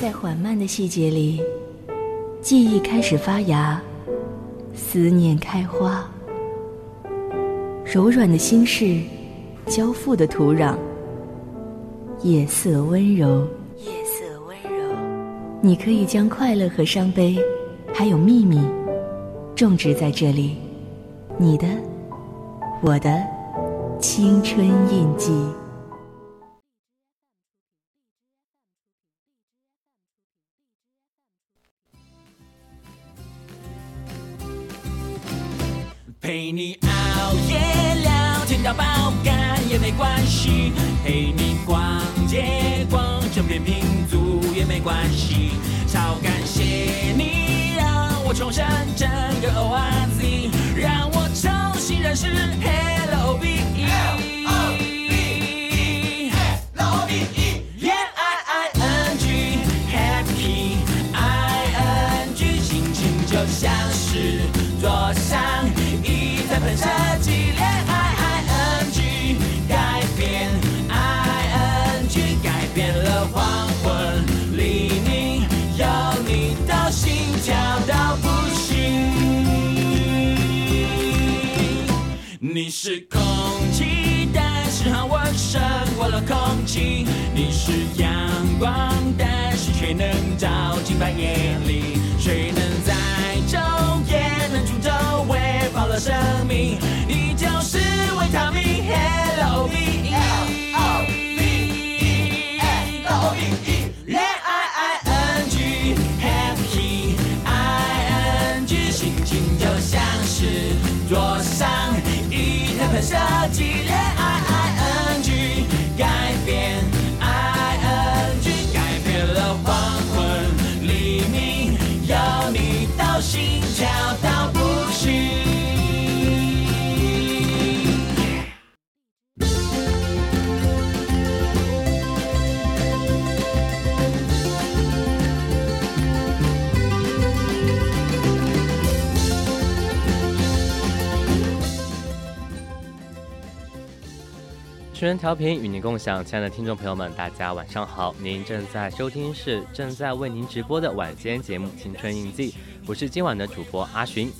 在缓慢的细节里，记忆开始发芽，思念开花，柔软的心事，交付的土壤，夜色温柔，夜色温柔。你可以将快乐和伤悲，还有秘密，种植在这里，你的，我的，青春印记。调频与您共享，亲爱的听众朋友们，大家晚上好！您正在收听是正在为您直播的晚间节目《青春印记》，我是今晚的主播阿寻。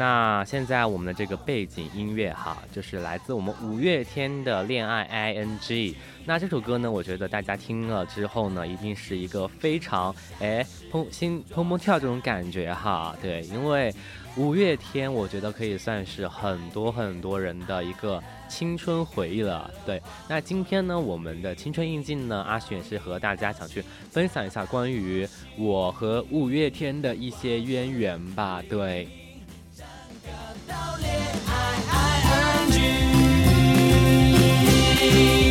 那现在我们的这个背景音乐哈，就是来自我们五月天的《恋爱 I N G》。那这首歌呢，我觉得大家听了之后呢，一定是一个非常哎砰心砰砰跳这种感觉哈。对，因为。五月天，我觉得可以算是很多很多人的一个青春回忆了。对，那今天呢，我们的青春印记呢，阿雪是和大家想去分享一下关于我和五月天的一些渊源吧。对。找到恋爱 ing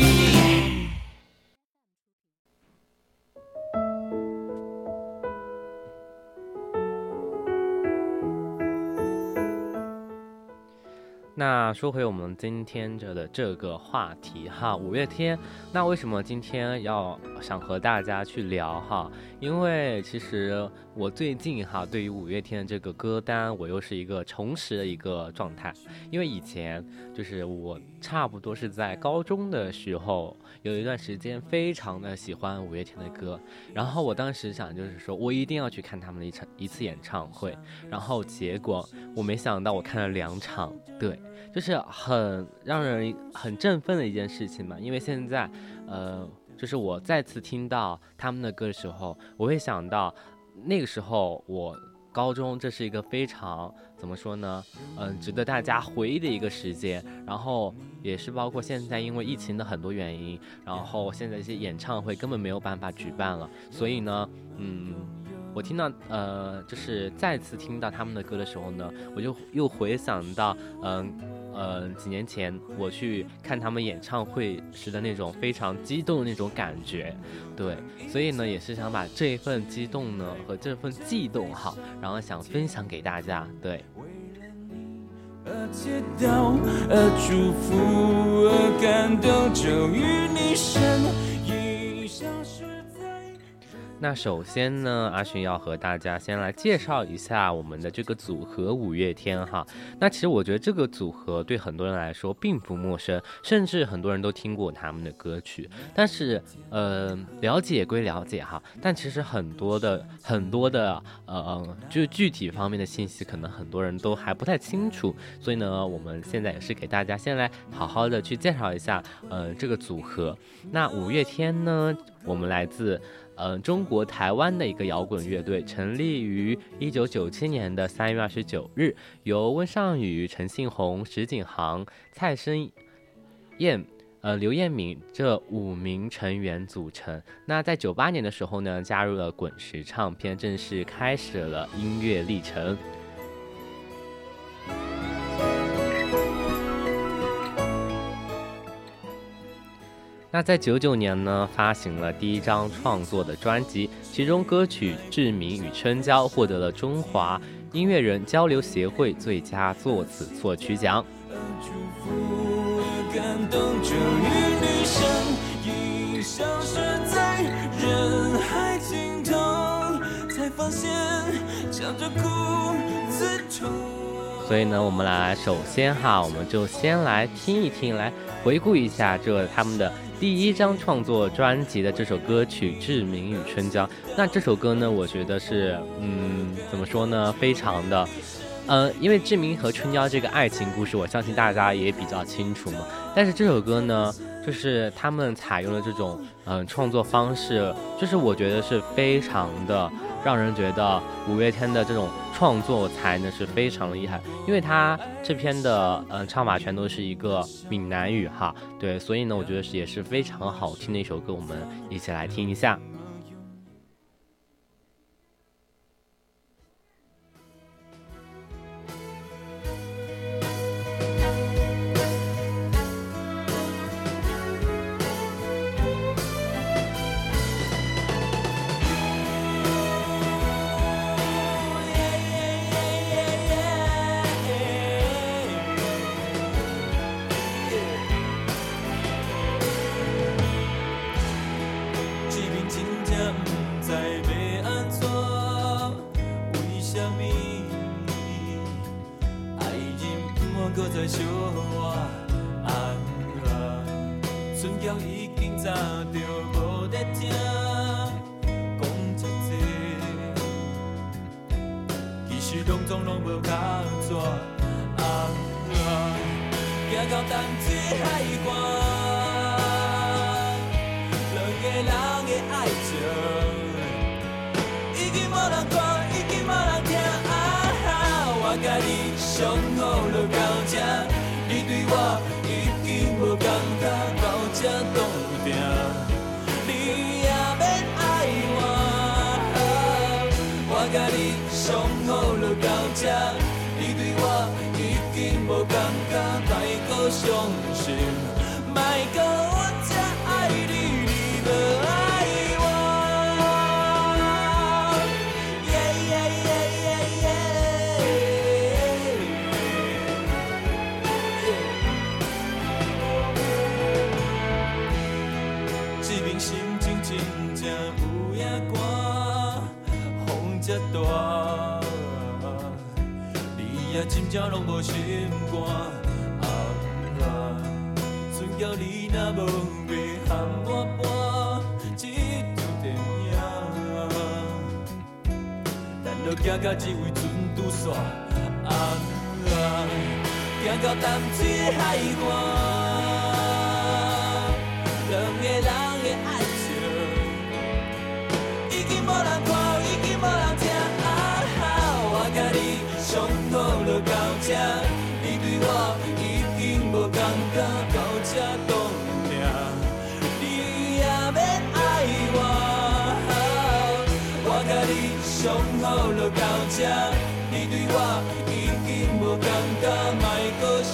那说回我们今天这的这个话题哈，五月天。那为什么今天要想和大家去聊哈？因为其实我最近哈，对于五月天的这个歌单，我又是一个重拾的一个状态。因为以前就是我差不多是在高中的时候，有一段时间非常的喜欢五月天的歌。然后我当时想就是说我一定要去看他们的一场一次演唱会。然后结果我没想到我看了两场，对。就是很让人很振奋的一件事情嘛，因为现在，呃，就是我再次听到他们的歌的时候，我会想到那个时候我高中，这是一个非常怎么说呢，嗯，值得大家回忆的一个时间。然后也是包括现在因为疫情的很多原因，然后现在一些演唱会根本没有办法举办了，所以呢，嗯，我听到呃，就是再次听到他们的歌的时候呢，我就又回想到，嗯。呃，几年前我去看他们演唱会时的那种非常激动的那种感觉，对，所以呢，也是想把这一份激动呢和这份悸动哈，然后想分享给大家，对。那首先呢，阿勋要和大家先来介绍一下我们的这个组合五月天哈。那其实我觉得这个组合对很多人来说并不陌生，甚至很多人都听过他们的歌曲。但是，呃，了解归了解哈，但其实很多的很多的呃，就是具体方面的信息，可能很多人都还不太清楚。所以呢，我们现在也是给大家先来好好的去介绍一下，呃，这个组合。那五月天呢，我们来自。嗯，中国台湾的一个摇滚乐队，成立于一九九七年的三月二十九日，由温尚宇、陈信宏、石景航、蔡生燕、呃刘彦明这五名成员组成。那在九八年的时候呢，加入了滚石唱片，正式开始了音乐历程。那在九九年呢，发行了第一张创作的专辑，其中歌曲《志明与春娇》获得了中华音乐人交流协会最佳作词作曲奖。所以呢，我们来首先哈，我们就先来听一听，来回顾一下这他们的。第一张创作专辑的这首歌曲《志明与春娇》，那这首歌呢，我觉得是，嗯，怎么说呢，非常的，呃，因为志明和春娇这个爱情故事，我相信大家也比较清楚嘛。但是这首歌呢，就是他们采用了这种，嗯，创作方式，就是我觉得是非常的。让人觉得五月天的这种创作才能是非常厉害，因为他这篇的嗯唱法全都是一个闽南语哈，对，所以呢，我觉得是也是非常好听的一首歌，我们一起来听一下。已经无人看已经无人听啊哈我你到这你对我已经感觉到这你也免爱我我你到这你对我已经感觉伤才拢无心肝，啊啊！船桥你若无要喊我搬一场电影，咱著行到这位船拄煞，啊啊！行到淡水海岸，到这冻定，你也免爱我。甲你上好就到这，你对我已经无感觉，莫阁伤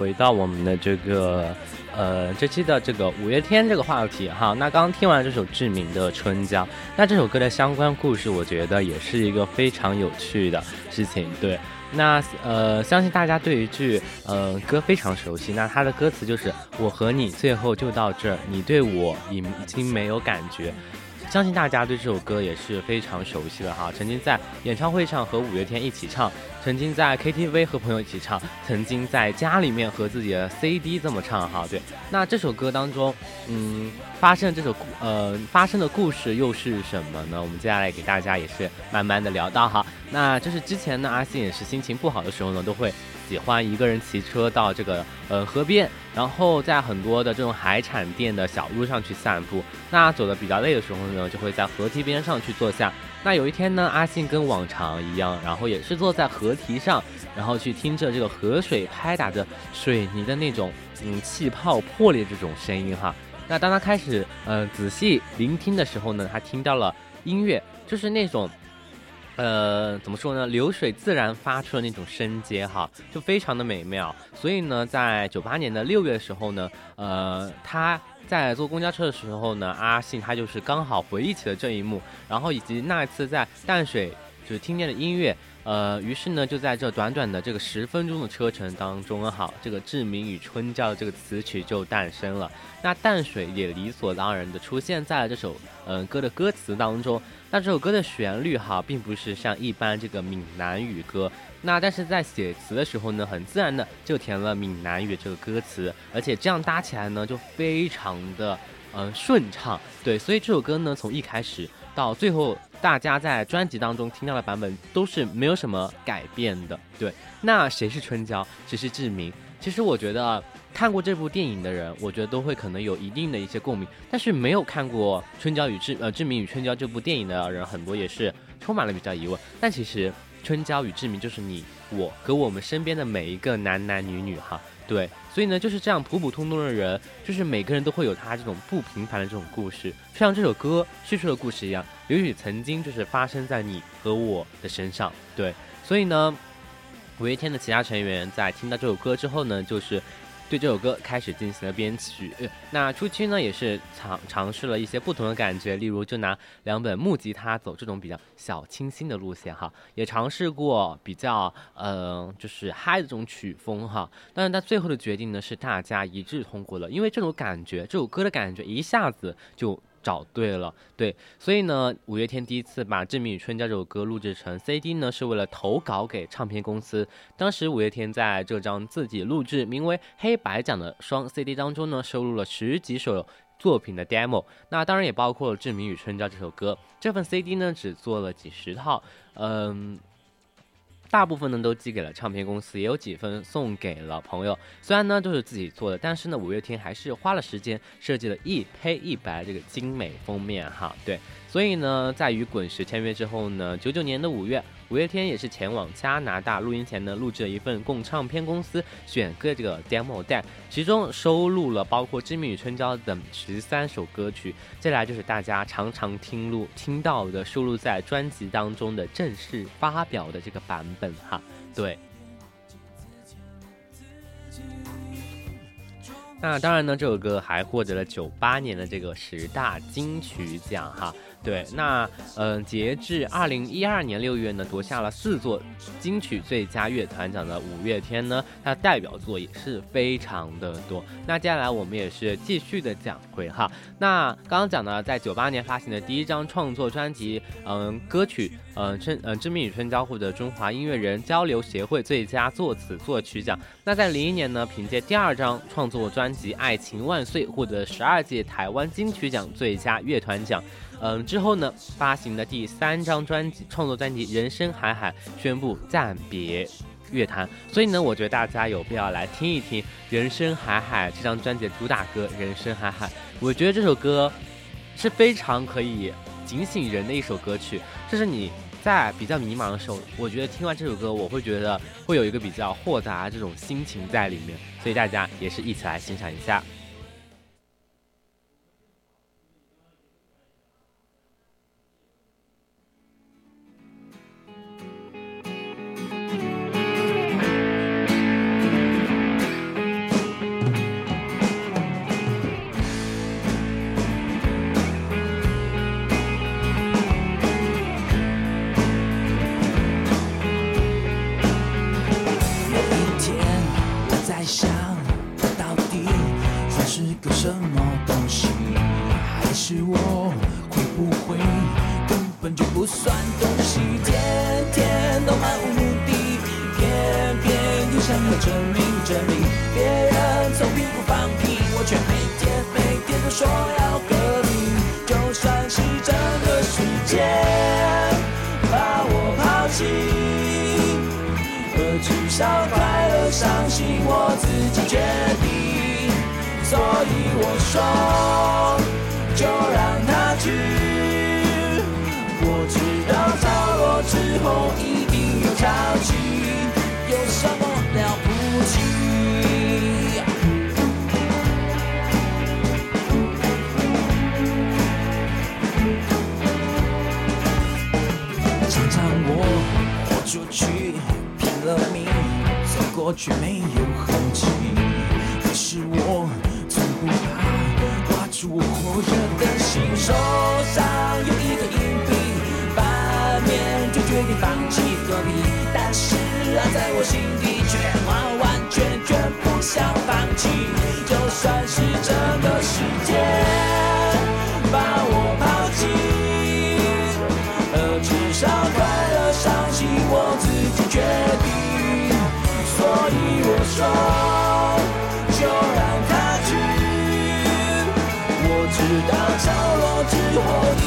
回到我们的这个，呃，这期的这个五月天这个话题哈，那刚听完这首志明的《春娇》，那这首歌的相关故事，我觉得也是一个非常有趣的事情。对，那呃，相信大家对于句呃歌非常熟悉，那它的歌词就是“我和你最后就到这儿，你对我已已经没有感觉”。相信大家对这首歌也是非常熟悉的哈，曾经在演唱会上和五月天一起唱，曾经在 KTV 和朋友一起唱，曾经在家里面和自己的 CD 这么唱哈。对，那这首歌当中，嗯，发生这首呃发生的故事又是什么呢？我们接下来给大家也是慢慢的聊到哈。那就是之前呢，阿信也是心情不好的时候呢，都会。喜欢一个人骑车到这个呃河边，然后在很多的这种海产店的小路上去散步。那走的比较累的时候呢，就会在河堤边上去坐下。那有一天呢，阿信跟往常一样，然后也是坐在河堤上，然后去听着这个河水拍打着水泥的那种嗯气泡破裂这种声音哈。那当他开始呃仔细聆听的时候呢，他听到了音乐，就是那种。呃，怎么说呢？流水自然发出的那种声阶，哈，就非常的美妙。所以呢，在九八年的六月的时候呢，呃，他在坐公交车的时候呢，阿信他就是刚好回忆起了这一幕，然后以及那一次在淡水就是听见的音乐。呃，于是呢，就在这短短的这个十分钟的车程当中，哈，这个《志明与春娇》这个词曲就诞生了。那淡水也理所当然的出现在了这首嗯歌的歌词当中。那这首歌的旋律哈，并不是像一般这个闽南语歌，那但是在写词的时候呢，很自然的就填了闽南语这个歌词，而且这样搭起来呢，就非常的嗯顺畅。对，所以这首歌呢，从一开始到最后。大家在专辑当中听到的版本都是没有什么改变的，对。那谁是春娇，谁是志明？其实我觉得看过这部电影的人，我觉得都会可能有一定的一些共鸣。但是没有看过《春娇与志呃志明与春娇》这部电影的人，很多也是充满了比较疑问。但其实春娇与志明就是你我和我们身边的每一个男男女女哈。对，所以呢，就是这样普普通通的人，就是每个人都会有他这种不平凡的这种故事，就像这首歌叙述的故事一样，也许曾经就是发生在你和我的身上。对，所以呢，五月天的其他成员在听到这首歌之后呢，就是。对这首歌开始进行了编曲，那初期呢也是尝尝试了一些不同的感觉，例如就拿两本木吉他走这种比较小清新的路线哈，也尝试过比较嗯就是嗨的这种曲风哈，但是他最后的决定呢是大家一致通过了，因为这种感觉，这首歌的感觉一下子就。找对了，对，所以呢，五月天第一次把《志明与春娇》这首歌录制成 CD 呢，是为了投稿给唱片公司。当时五月天在这张自己录制名为《黑白奖》的双 CD 当中呢，收录了十几首作品的 demo，那当然也包括了《志明与春娇》这首歌。这份 CD 呢，只做了几十套，嗯。大部分呢都寄给了唱片公司，也有几份送给了朋友。虽然呢都是自己做的，但是呢五月天还是花了时间设计了一黑一白这个精美封面哈。对，所以呢在与滚石签约之后呢，九九年的五月。五月天也是前往加拿大录音前呢，录制了一份供唱片公司选歌这个 demo 带，其中收录了包括《志明与春娇》等十三首歌曲。接下来就是大家常常听录听到的收录在专辑当中的正式发表的这个版本哈。对，那当然呢，这首歌还获得了九八年的这个十大金曲奖哈。对，那嗯，截至二零一二年六月呢，夺下了四座金曲最佳乐团奖的五月天呢，它代表作也是非常的多。那接下来我们也是继续的讲回哈，那刚刚讲呢，在九八年发行的第一张创作专辑，嗯，歌曲，嗯，春，嗯，知名与春娇获得中华音乐人交流协会最佳作词作曲奖。那在零一年呢，凭借第二张创作专辑《爱情万岁》获得十二届台湾金曲奖最佳乐团奖。嗯，之后呢，发行的第三张专辑创作专辑《人生海海》宣布暂别乐坛，所以呢，我觉得大家有必要来听一听《人生海海》这张专辑的主打歌《人生海海》。我觉得这首歌是非常可以警醒人的一首歌曲，这是你在比较迷茫的时候，我觉得听完这首歌，我会觉得会有一个比较豁达这种心情在里面，所以大家也是一起来欣赏一下。个什么东西，还是我会不会根本就不算东西？天天都漫无目的，偏偏又想要证明证明，别人从屁股放屁，我却每天每天都说要革命，就算是整个世界把我抛弃，我至少快乐伤心我自己决定。所以我说就让他去我知道潮落之后一定有潮起有什么了不起。常常我豁出去拼了命走过却没有痕迹。可是我怕挂住我火热的心。手上有一个硬币，反面就决定放弃躲避，但是啊在我心底却落之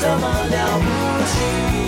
什么了不起？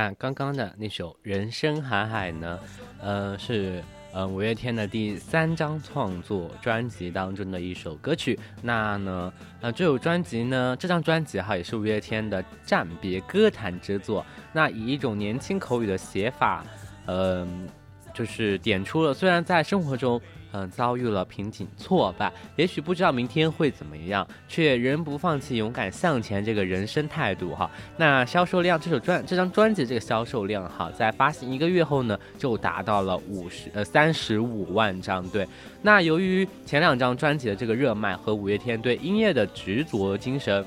那刚刚的那首《人生海海》呢，呃，是呃五月天的第三张创作专辑当中的一首歌曲。那呢，呃，这首专辑呢，这张专辑哈也是五月天的暂别歌坛之作。那以一种年轻口语的写法，嗯，就是点出了虽然在生活中。嗯，遭遇了瓶颈挫败，也许不知道明天会怎么样，却仍不放弃勇敢向前这个人生态度哈。那销售量，这首专这张专辑这个销售量哈，在发行一个月后呢，就达到了五十呃三十五万张。对，那由于前两张专辑的这个热卖和五月天对音乐的执着精神。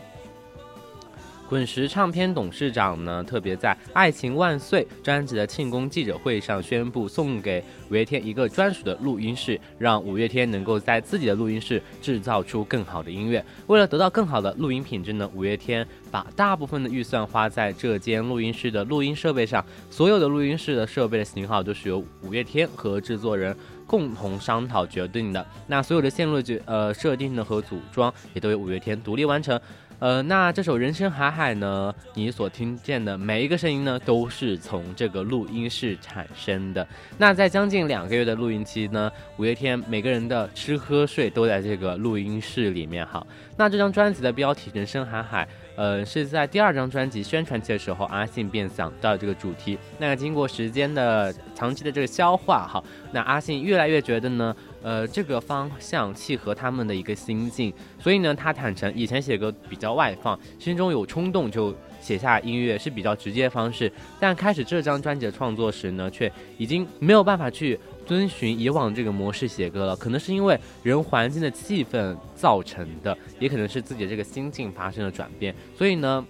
滚石唱片董事长呢，特别在《爱情万岁》专辑的庆功记者会上宣布，送给五月天一个专属的录音室，让五月天能够在自己的录音室制造出更好的音乐。为了得到更好的录音品质呢，五月天把大部分的预算花在这间录音室的录音设备上。所有的录音室的设备的型号都是由五月天和制作人共同商讨决定的。那所有的线路决呃设定呢和组装也都由五月天独立完成。呃，那这首《人生海海》呢？你所听见的每一个声音呢，都是从这个录音室产生的。那在将近两个月的录音期呢，五月天每个人的吃喝睡都在这个录音室里面。哈，那这张专辑的标题《人生海海》，呃，是在第二张专辑宣传期的时候，阿信便想到这个主题。那经过时间的长期的这个消化，哈，那阿信越来越觉得呢。呃，这个方向契合他们的一个心境，所以呢，他坦诚以前写歌比较外放，心中有冲动就写下音乐是比较直接的方式，但开始这张专辑的创作时呢，却已经没有办法去遵循以往这个模式写歌了，可能是因为人环境的气氛造成的，也可能是自己这个心境发生了转变，所以呢，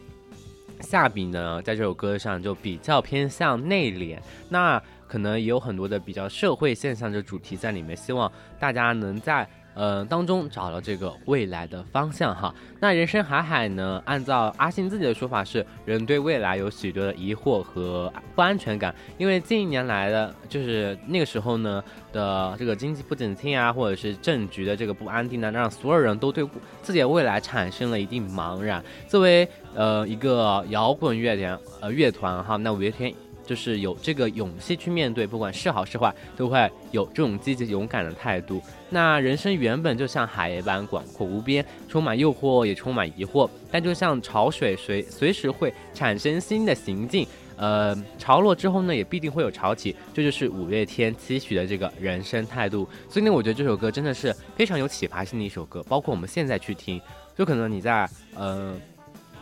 下笔呢在这首歌上就比较偏向内敛，那。可能也有很多的比较社会现象的主题在里面，希望大家能在呃当中找了这个未来的方向哈。那人生海海呢？按照阿信自己的说法是，人对未来有许多的疑惑和不安全感，因为近一年来的，就是那个时候呢的这个经济不景气啊，或者是政局的这个不安定呢，让所有人都对自己的未来产生了一定茫然。作为呃一个摇滚乐团呃乐团哈，那五月天。就是有这个勇气去面对，不管是好是坏，都会有这种积极勇敢的态度。那人生原本就像海一般广阔无边，充满诱惑，也充满疑惑。但就像潮水，随随时会产生新的行径。呃，潮落之后呢，也必定会有潮起。这就是五月天期许的这个人生态度。所以呢，我觉得这首歌真的是非常有启发性的一首歌。包括我们现在去听，就可能你在呃。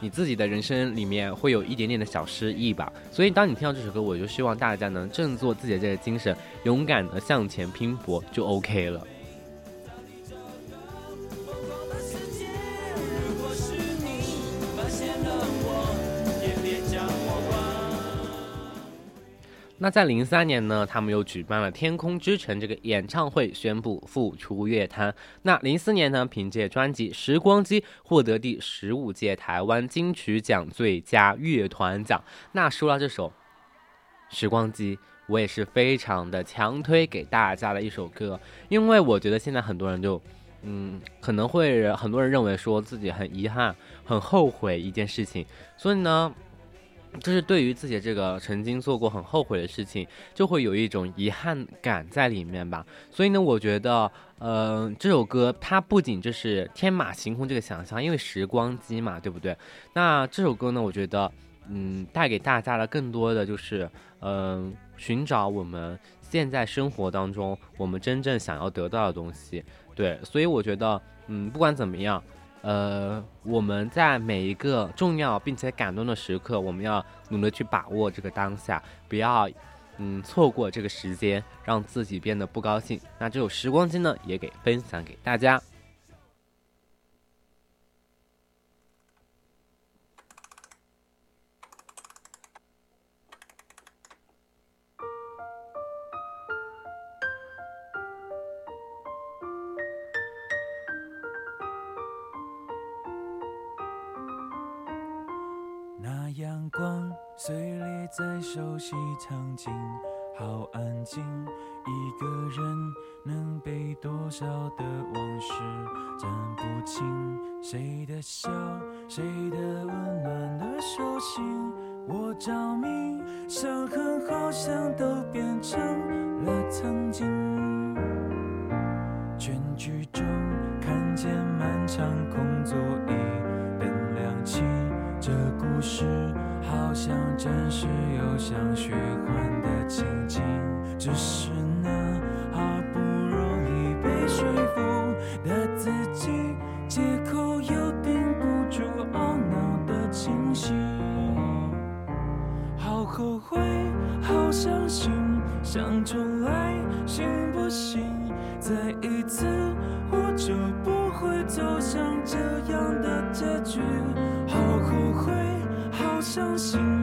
你自己的人生里面会有一点点的小失意吧，所以当你听到这首歌，我就希望大家能振作自己的这个精神，勇敢的向前拼搏，就 OK 了。那在零三年呢，他们又举办了《天空之城》这个演唱会，宣布复出乐坛。那零四年呢，凭借专辑《时光机》获得第十五届台湾金曲奖最佳乐团奖。那说到这首《时光机》，我也是非常的强推给大家的一首歌，因为我觉得现在很多人就，嗯，可能会很多人认为说自己很遗憾、很后悔一件事情，所以呢。就是对于自己这个曾经做过很后悔的事情，就会有一种遗憾感在里面吧。所以呢，我觉得，呃，这首歌它不仅就是天马行空这个想象，因为时光机嘛，对不对？那这首歌呢，我觉得，嗯，带给大家的更多的就是，嗯，寻找我们现在生活当中我们真正想要得到的东西。对，所以我觉得，嗯，不管怎么样。呃，我们在每一个重要并且感动的时刻，我们要努力去把握这个当下，不要，嗯，错过这个时间，让自己变得不高兴。那这首时光机呢，也给分享给大家。光碎裂在熟悉场景，好安静。一个人能被多少的往事占不清？谁的笑，谁的温暖的手心，我着迷。伤痕好像都变成了曾经。全剧终，看见漫长空座椅，是。好像真实又像虚幻的情景，只是那好不容易被说服的自己，借口又顶不住懊恼的情绪。好后悔，好伤心，想重来行不行？再一次，我就不会走向这样的结局。好。相信。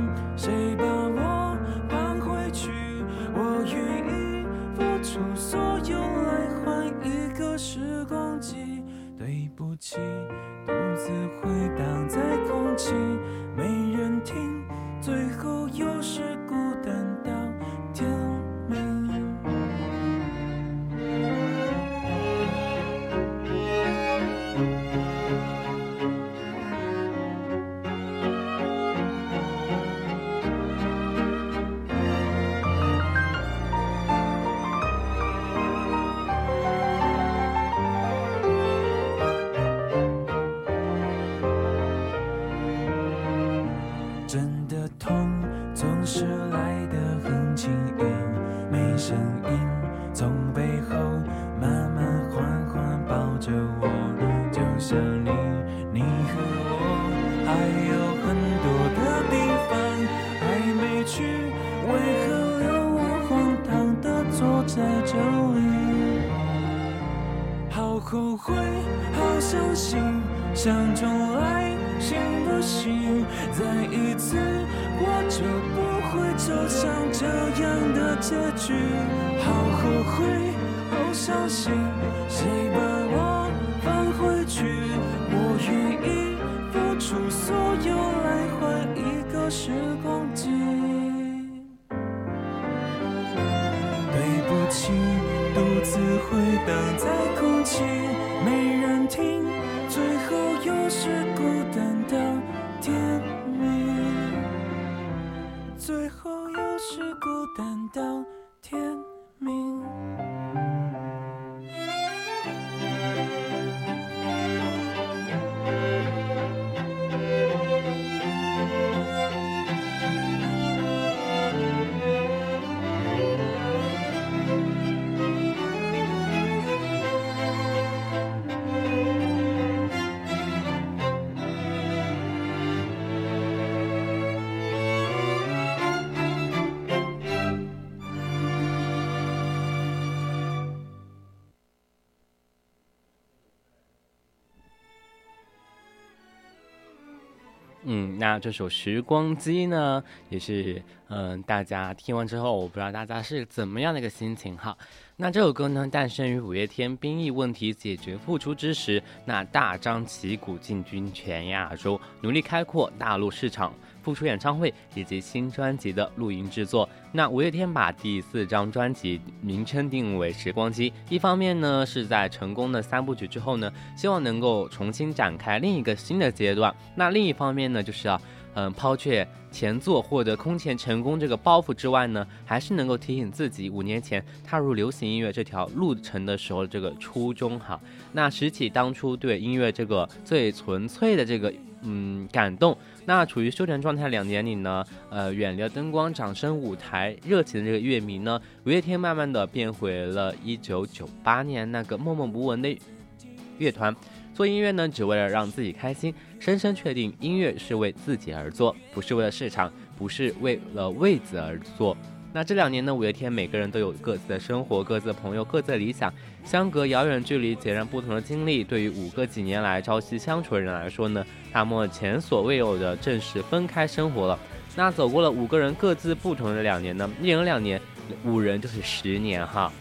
风景对不起独自回荡在空气没人听最后又是孤单到天明。最后又是孤单到那这首《时光机》呢，也是嗯，大家听完之后，我不知道大家是怎么样的一个心情哈。那这首歌呢，诞生于五月天兵役问题解决复出之时，那大张旗鼓进军全亚洲，努力开阔大陆市场。复出演唱会以及新专辑的录音制作。那五月天把第四张专辑名称定为《时光机》，一方面呢是在成功的三部曲之后呢，希望能够重新展开另一个新的阶段。那另一方面呢，就是要嗯抛却前作获得空前成功这个包袱之外呢，还是能够提醒自己五年前踏入流行音乐这条路程的时候这个初衷哈。那拾起当初对音乐这个最纯粹的这个嗯感动。那处于休整状态两年里呢，呃，远离了灯光、掌声、舞台、热情的这个乐迷呢，五月天慢慢的变回了一九九八年那个默默无闻的乐团。做音乐呢，只为了让自己开心，深深确定音乐是为自己而做，不是为了市场，不是为了位子而做。那这两年呢，五月天每个人都有各自的生活、各自的朋友、各自的理想，相隔遥远距离，截然不同的经历。对于五个几年来朝夕相处的人来说呢，他们前所未有的正式分开生活了。那走过了五个人各自不同的两年呢，一人两年，五人就是十年哈。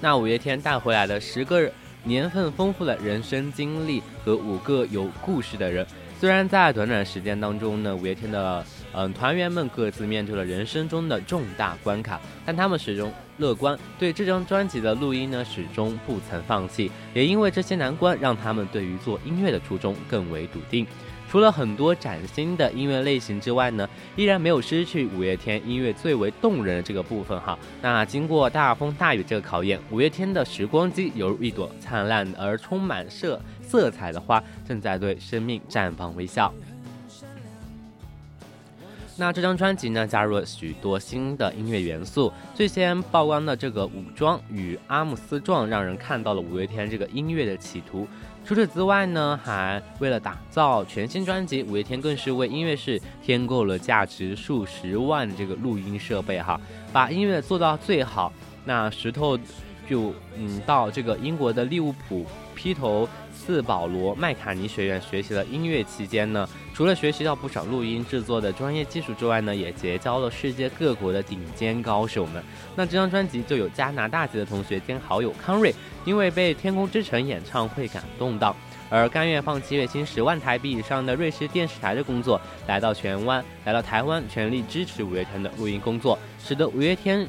那五月天带回来的十个年份丰富的人生经历和五个有故事的人，虽然在短短时间当中呢，五月天的。嗯，团员们各自面对了人生中的重大关卡，但他们始终乐观，对这张专辑的录音呢始终不曾放弃。也因为这些难关，让他们对于做音乐的初衷更为笃定。除了很多崭新的音乐类型之外呢，依然没有失去五月天音乐最为动人的这个部分哈。那经过大风大雨这个考验，五月天的时光机犹如一朵灿烂而充满色色彩的花，正在对生命绽放微笑。那这张专辑呢，加入了许多新的音乐元素。最先曝光的这个武装与阿姆斯壮，让人看到了五月天这个音乐的企图。除此之外呢，还为了打造全新专辑，五月天更是为音乐室添购了价值数十万的这个录音设备，哈，把音乐做到最好。那石头就嗯到这个英国的利物浦披头。四保罗麦卡尼学院学习了音乐期间呢，除了学习到不少录音制作的专业技术之外呢，也结交了世界各国的顶尖高手们。那这张专辑就有加拿大籍的同学兼好友康瑞，因为被《天空之城》演唱会感动到，而甘愿放弃月薪十万台币以上的瑞士电视台的工作，来到荃湾，来到台湾，全力支持五月天的录音工作，使得五月天。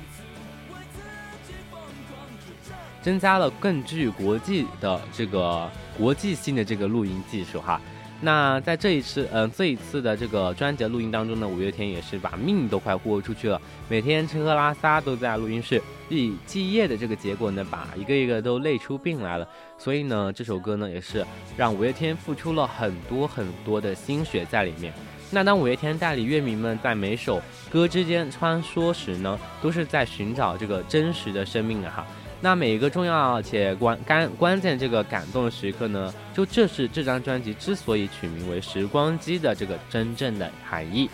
增加了更具国际的这个国际性的这个录音技术哈。那在这一次，嗯，这一次的这个专辑录音当中呢，五月天也是把命都快豁出去了，每天吃喝拉撒都在录音室，日以继夜的这个结果呢，把一个一个都累出病来了。所以呢，这首歌呢，也是让五月天付出了很多很多的心血在里面。那当五月天带领乐迷们在每首歌之间穿梭时呢，都是在寻找这个真实的生命啊哈。那每一个重要且关关关键这个感动的时刻呢，就这是这张专辑之所以取名为《时光机》的这个真正的含义。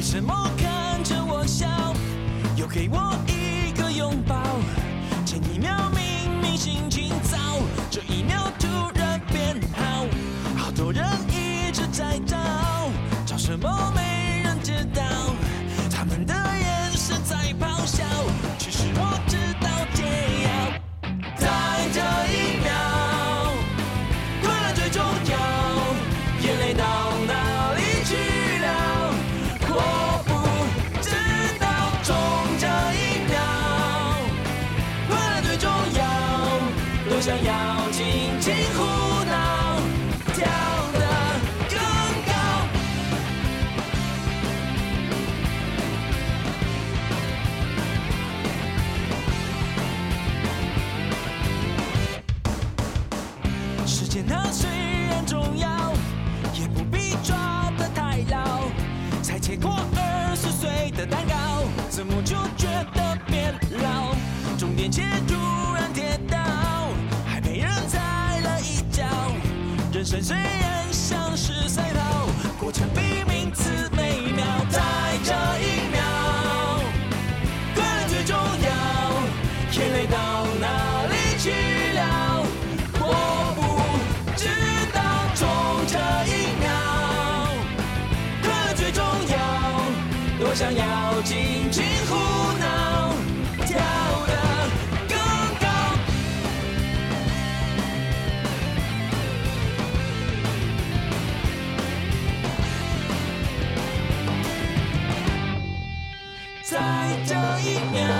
为什么看着我笑？又给我一个拥抱前一秒明明心深深咽，像是赛道，过程并。Yeah.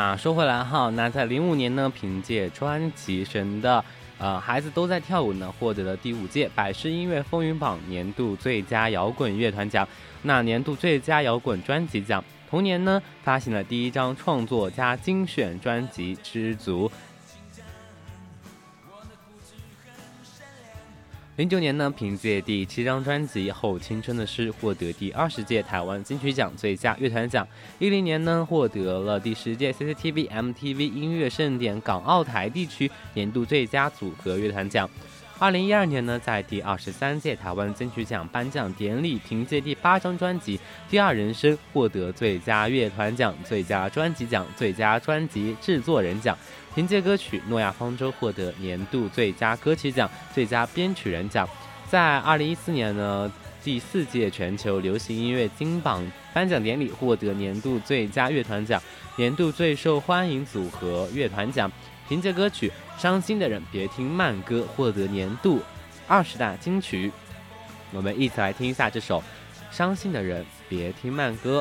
那说回来哈，那在零五年呢，凭借专辑《神的呃孩子都在跳舞》呢，获得了第五届百事音乐风云榜年度最佳摇滚乐团奖，那年度最佳摇滚专辑奖。同年呢，发行了第一张创作加精选专辑《知足》。零九年呢，凭借第七张专辑《后青春的诗》获得第二十届台湾金曲奖最佳乐团奖。一零年呢，获得了第十届 CCTV MTV 音乐盛典港澳台地区年度最佳组合乐团奖。二零一二年呢，在第二十三届台湾金曲奖颁奖典礼，凭借第八张专辑《第二人生》获得最佳乐团奖、最佳专辑奖、最佳专辑制作人奖。凭借歌曲《诺亚方舟》获得年度最佳歌曲奖、最佳编曲人奖。在二零一四年呢，第四届全球流行音乐金榜颁奖典礼获得年度最佳乐团奖、年度最受欢迎组合乐团奖。凭借歌曲《伤心的人别听慢歌》获得年度二十大金曲。我们一起来听一下这首《伤心的人别听慢歌》。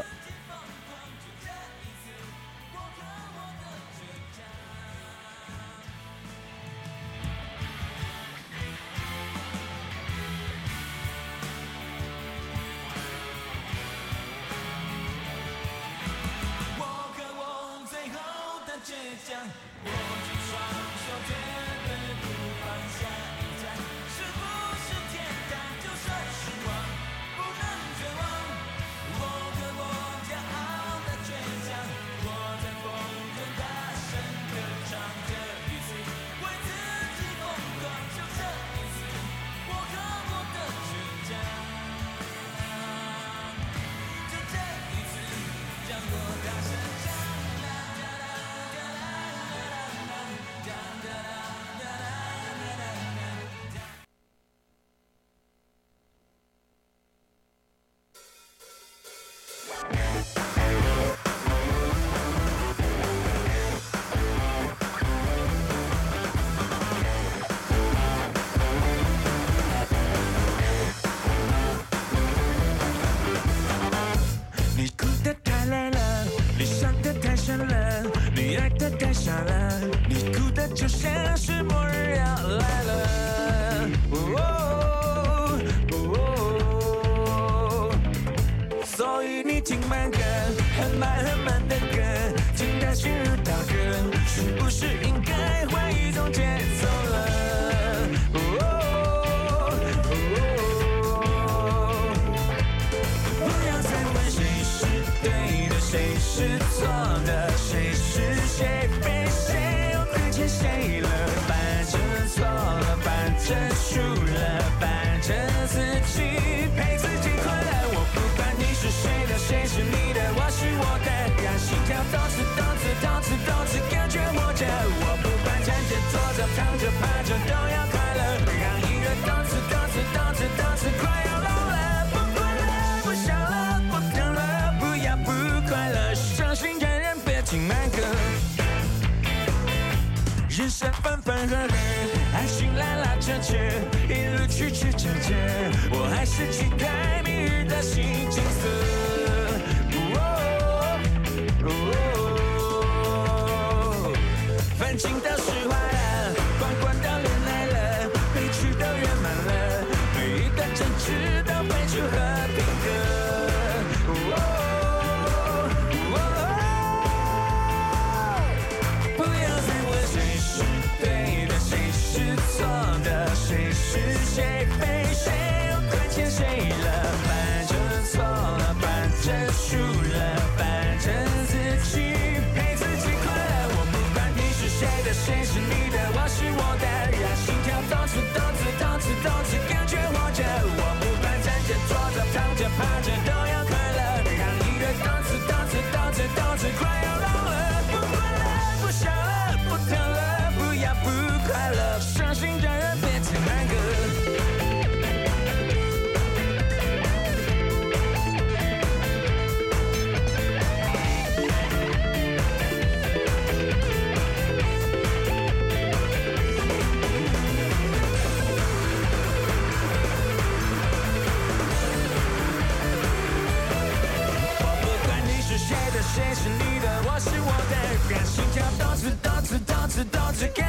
情的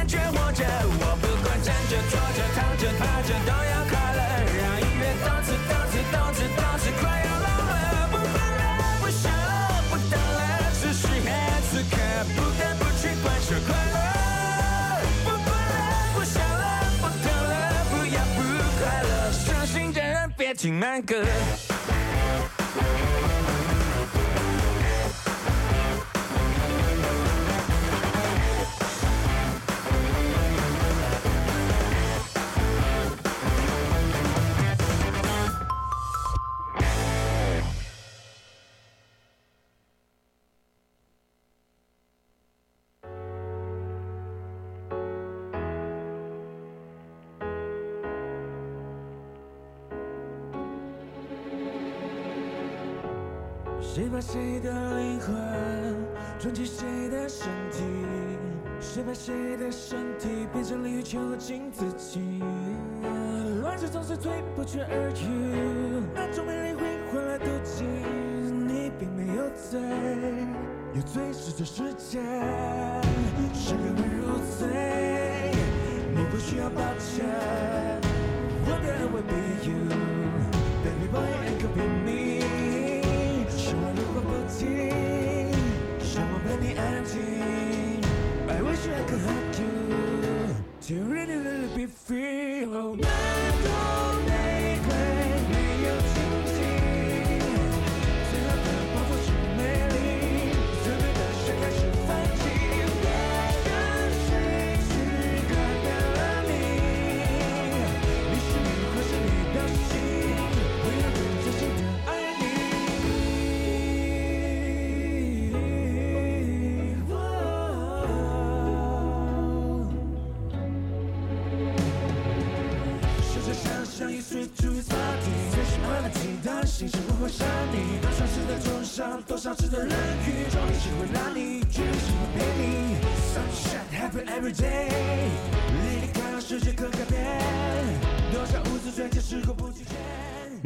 只感觉活着。我不管站着、坐着、躺着、趴着，都要快乐。让音乐动次动次动次动次快要老了，不烦了，不想了，不等了，此时此刻不得不去贯彻快乐。不管了，不想了，不等了，不要不快乐，伤心的人别听慢歌。变成鲤鱼囚禁自己？乱世总是最不缺耳语，那种美丽会换来妒忌。你并没有罪，有罪是这世界是个人入罪，你不需要抱歉。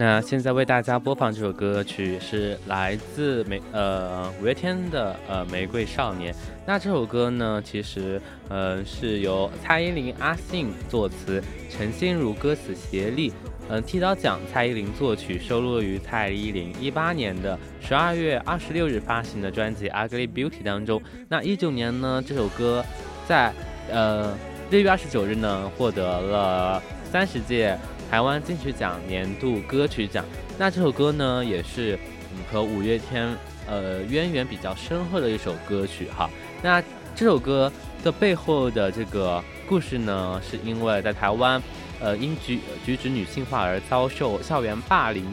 那现在为大家播放这首歌曲是来自玫呃五月天的呃《玫瑰少年》。那这首歌呢，其实呃是由蔡依林、阿信作词，陈心如歌词协力。嗯、剃刀奖蔡依林作曲，收录于蔡依林一八年的十二月二十六日发行的专辑《Ugly Beauty》当中。那一九年呢，这首歌在呃六月二十九日呢获得了三十届台湾金曲奖年度歌曲奖。那这首歌呢，也是嗯和五月天呃渊源比较深厚的一首歌曲哈。那这首歌的背后的这个故事呢，是因为在台湾，呃因举举止女性化而遭受校园霸凌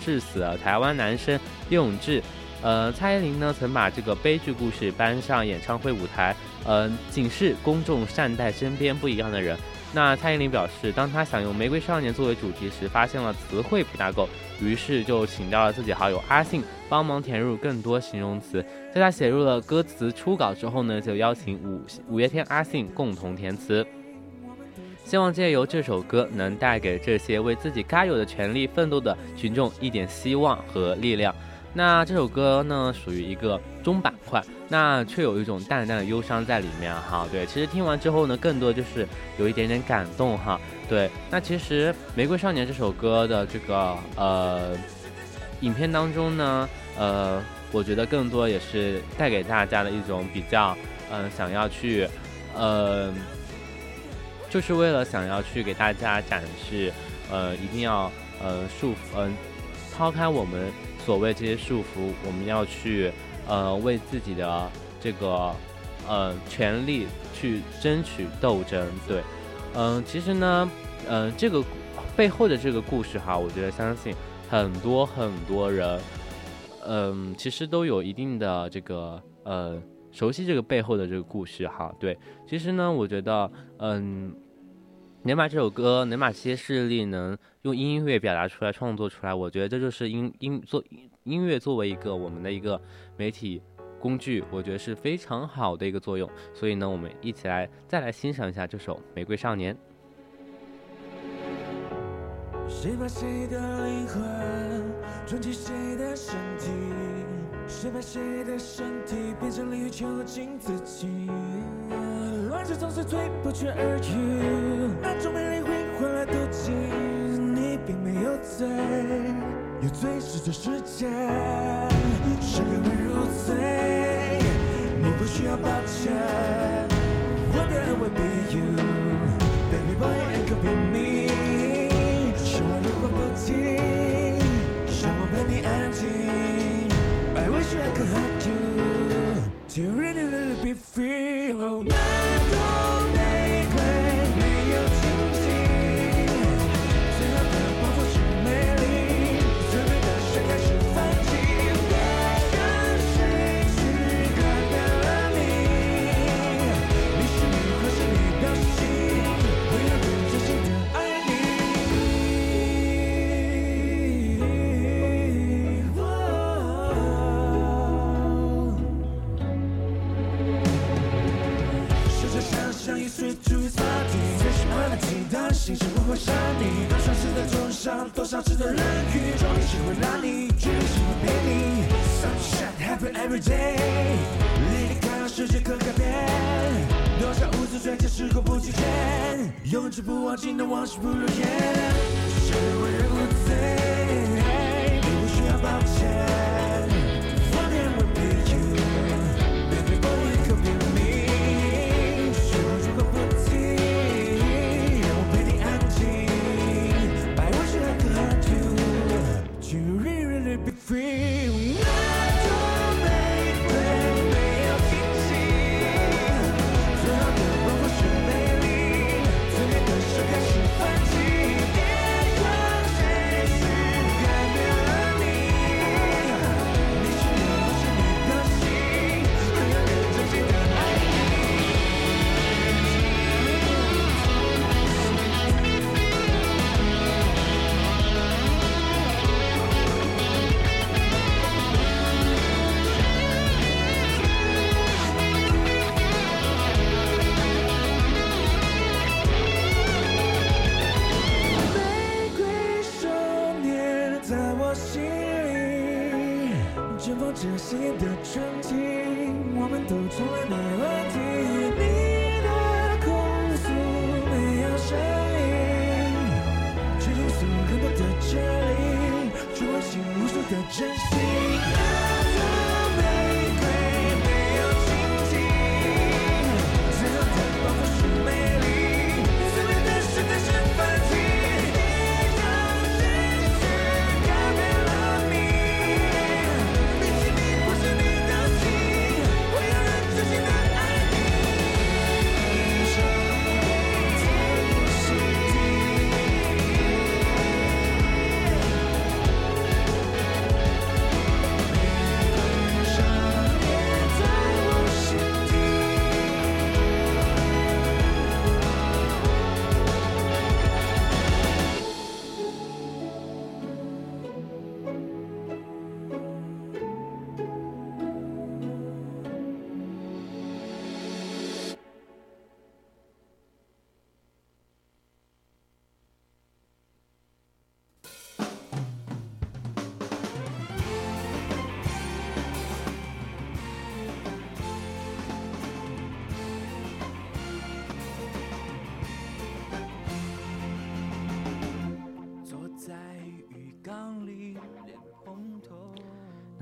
致致死的台湾男生叶永志。呃，蔡依林呢曾把这个悲剧故事搬上演唱会舞台，呃，警示公众善待身边不一样的人。那蔡依林表示，当她想用《玫瑰少年》作为主题时，发现了词汇不大够，于是就请到了自己好友阿信帮忙填入更多形容词。在她写入了歌词初稿之后呢，就邀请五五月天阿信共同填词。希望借由这首歌能带给这些为自己该有的权利奋斗的群众一点希望和力量。那这首歌呢，属于一个中板块，那却有一种淡淡的忧伤在里面哈。对，其实听完之后呢，更多就是有一点点感动哈。对，那其实《玫瑰少年》这首歌的这个呃影片当中呢，呃，我觉得更多也是带给大家的一种比较，嗯、想要去，呃，就是为了想要去给大家展示，呃，一定要呃束缚，嗯、抛开我们所谓这些束缚，我们要去呃为自己的这个呃权利去争取斗争。对，嗯、其实呢，嗯、这个背后的这个故事哈，我觉得相信很多很多人，嗯、其实都有一定的这个呃熟悉这个背后的这个故事哈。对，其实呢，我觉得嗯。能把这首歌，能把这些事例能用音乐表达出来、创作出来，我觉得这就是音音作音乐作为一个我们的一个媒体工具，我觉得是非常好的一个作用。所以呢，我们一起来再来欣赏一下这首《玫瑰少年》。谁把谁的灵魂装进谁的身体？谁把谁的身体变成鲤鱼囚禁自己？乱方式总是最不缺而已。那种美丽会换来妒忌，你并没有罪，有罪是这世界是个温如罪，你不需要抱歉。What I will be you, baby boy, and could be me。说如果不听，让我陪你安静。I wish I could hug you, to really, really be free. Oh, 那的，心事不会伤你。多少次的重伤，多少次的冷雨，终于是会让你，决定是会陪你。Sunshine happy every day，离你看世界可改变。多少无知追求时过不拒绝，永志不忘记的往事不如烟。是为人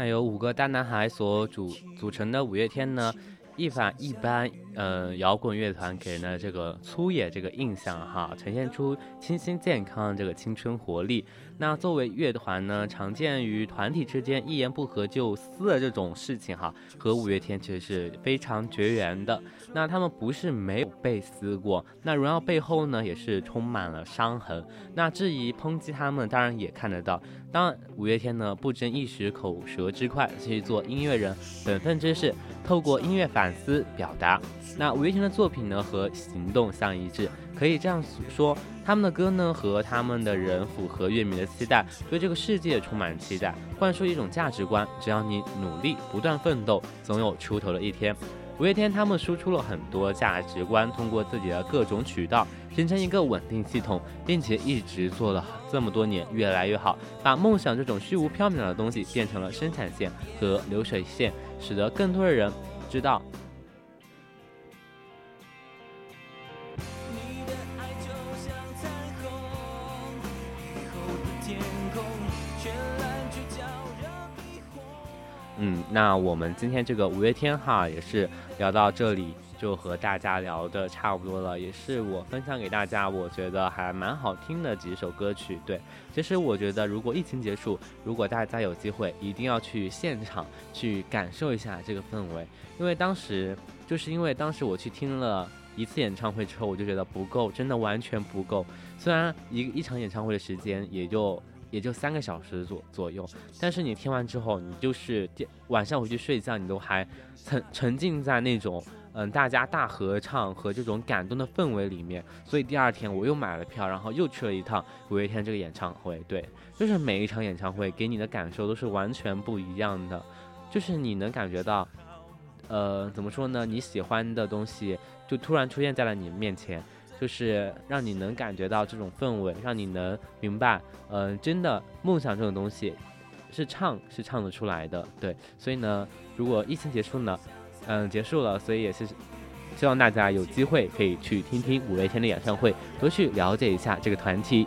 那由五个大男孩所组组成的五月天呢，一反一般呃摇滚乐团给人的这个粗野这个印象哈，呈现出清新健康这个青春活力。那作为乐团呢，常见于团体之间一言不合就撕的这种事情哈，和五月天其实是非常绝缘的。那他们不是没有被撕过，那荣耀背后呢也是充满了伤痕。那质疑抨击他们，当然也看得到。当然，五月天呢不争一时口舌之快，去做音乐人本分之事，透过音乐反思表达。那五月天的作品呢和行动相一致，可以这样说，他们的歌呢和他们的人符合乐迷的期待，对这个世界充满期待，灌输一种价值观：只要你努力不断奋斗，总有出头的一天。五月天他们输出了很多价值观，通过自己的各种渠道形成一个稳定系统，并且一直做了这么多年，越来越好，把梦想这种虚无缥缈的东西变成了生产线和流水线，使得更多的人知道嗯，那我们今天这个五月天哈也是聊到这里。就和大家聊的差不多了，也是我分享给大家，我觉得还蛮好听的几首歌曲。对，其实我觉得如果疫情结束，如果大家有机会，一定要去现场去感受一下这个氛围，因为当时就是因为当时我去听了一次演唱会之后，我就觉得不够，真的完全不够。虽然一一场演唱会的时间也就也就三个小时左左右，但是你听完之后，你就是晚上回去睡觉，你都还沉沉浸在那种。嗯，大家大合唱和这种感动的氛围里面，所以第二天我又买了票，然后又去了一趟五月天这个演唱会。对，就是每一场演唱会给你的感受都是完全不一样的，就是你能感觉到，呃，怎么说呢？你喜欢的东西就突然出现在了你面前，就是让你能感觉到这种氛围，让你能明白，嗯，真的梦想这种东西是唱是唱得出来的。对，所以呢，如果疫情结束呢？嗯，结束了，所以也是希望大家有机会可以去听听五月天的演唱会，多去了解一下这个团体。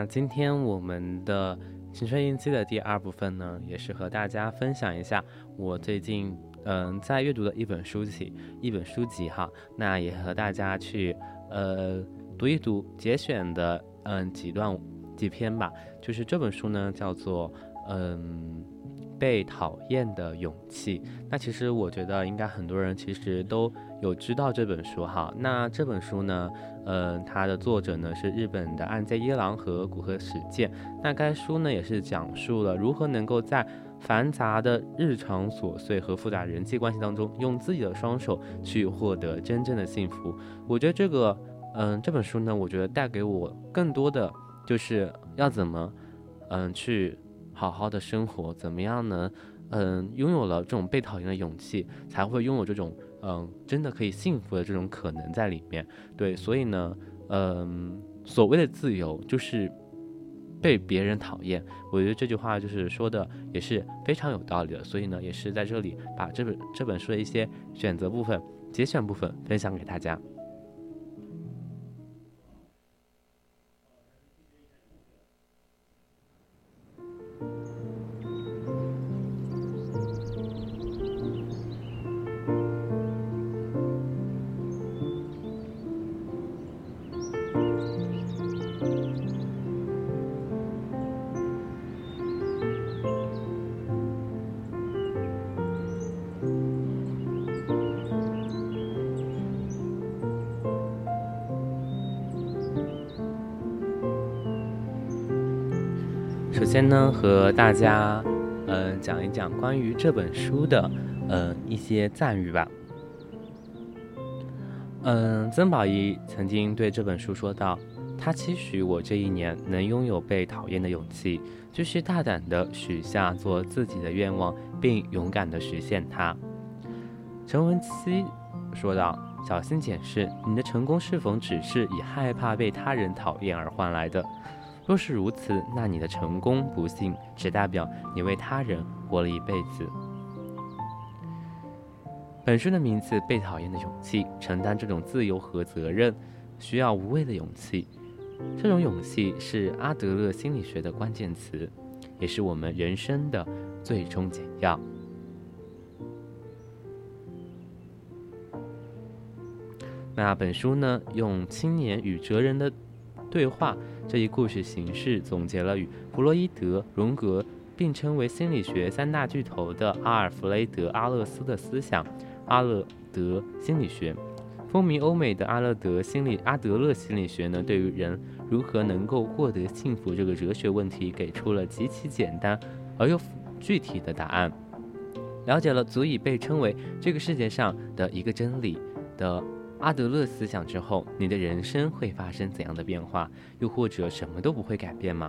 那今天我们的青春印记的第二部分呢，也是和大家分享一下我最近嗯在阅读的一本书籍，一本书籍哈。那也和大家去呃读一读节选的嗯几段几篇吧。就是这本书呢叫做嗯被讨厌的勇气。那其实我觉得应该很多人其实都有知道这本书哈。那这本书呢？嗯，它的作者呢是日本的岸见一郎和古贺史健。那该书呢也是讲述了如何能够在繁杂的日常琐碎和复杂人际关系当中，用自己的双手去获得真正的幸福。我觉得这个，嗯，这本书呢，我觉得带给我更多的就是要怎么，嗯，去好好的生活，怎么样呢？嗯，拥有了这种被讨厌的勇气，才会拥有这种。嗯，真的可以幸福的这种可能在里面，对，所以呢，嗯，所谓的自由就是被别人讨厌，我觉得这句话就是说的也是非常有道理的，所以呢，也是在这里把这本这本书的一些选择部分、节选部分分享给大家。先呢，和大家，嗯，讲一讲关于这本书的，嗯，一些赞誉吧。嗯，曾宝仪曾经对这本书说道：“他期许我这一年能拥有被讨厌的勇气，就是大胆的许下做自己的愿望，并勇敢的实现它。”陈文琪说道：“小心检视你的成功是否只是以害怕被他人讨厌而换来的。”若是如此，那你的成功不幸只代表你为他人活了一辈子。本书的名字《被讨厌的勇气》，承担这种自由和责任，需要无畏的勇气。这种勇气是阿德勒心理学的关键词，也是我们人生的最终解药。那本书呢，用青年与哲人的对话。这一故事形式总结了与弗洛伊德、荣格并称为心理学三大巨头的阿尔弗雷德·阿勒斯的思想——阿勒德心理学。风靡欧美的阿勒德心理阿德勒心理学呢，对于人如何能够获得幸福这个哲学问题，给出了极其简单而又具体的答案。了解了足以被称为这个世界上的一个真理的。阿德勒思想之后，你的人生会发生怎样的变化？又或者什么都不会改变吗？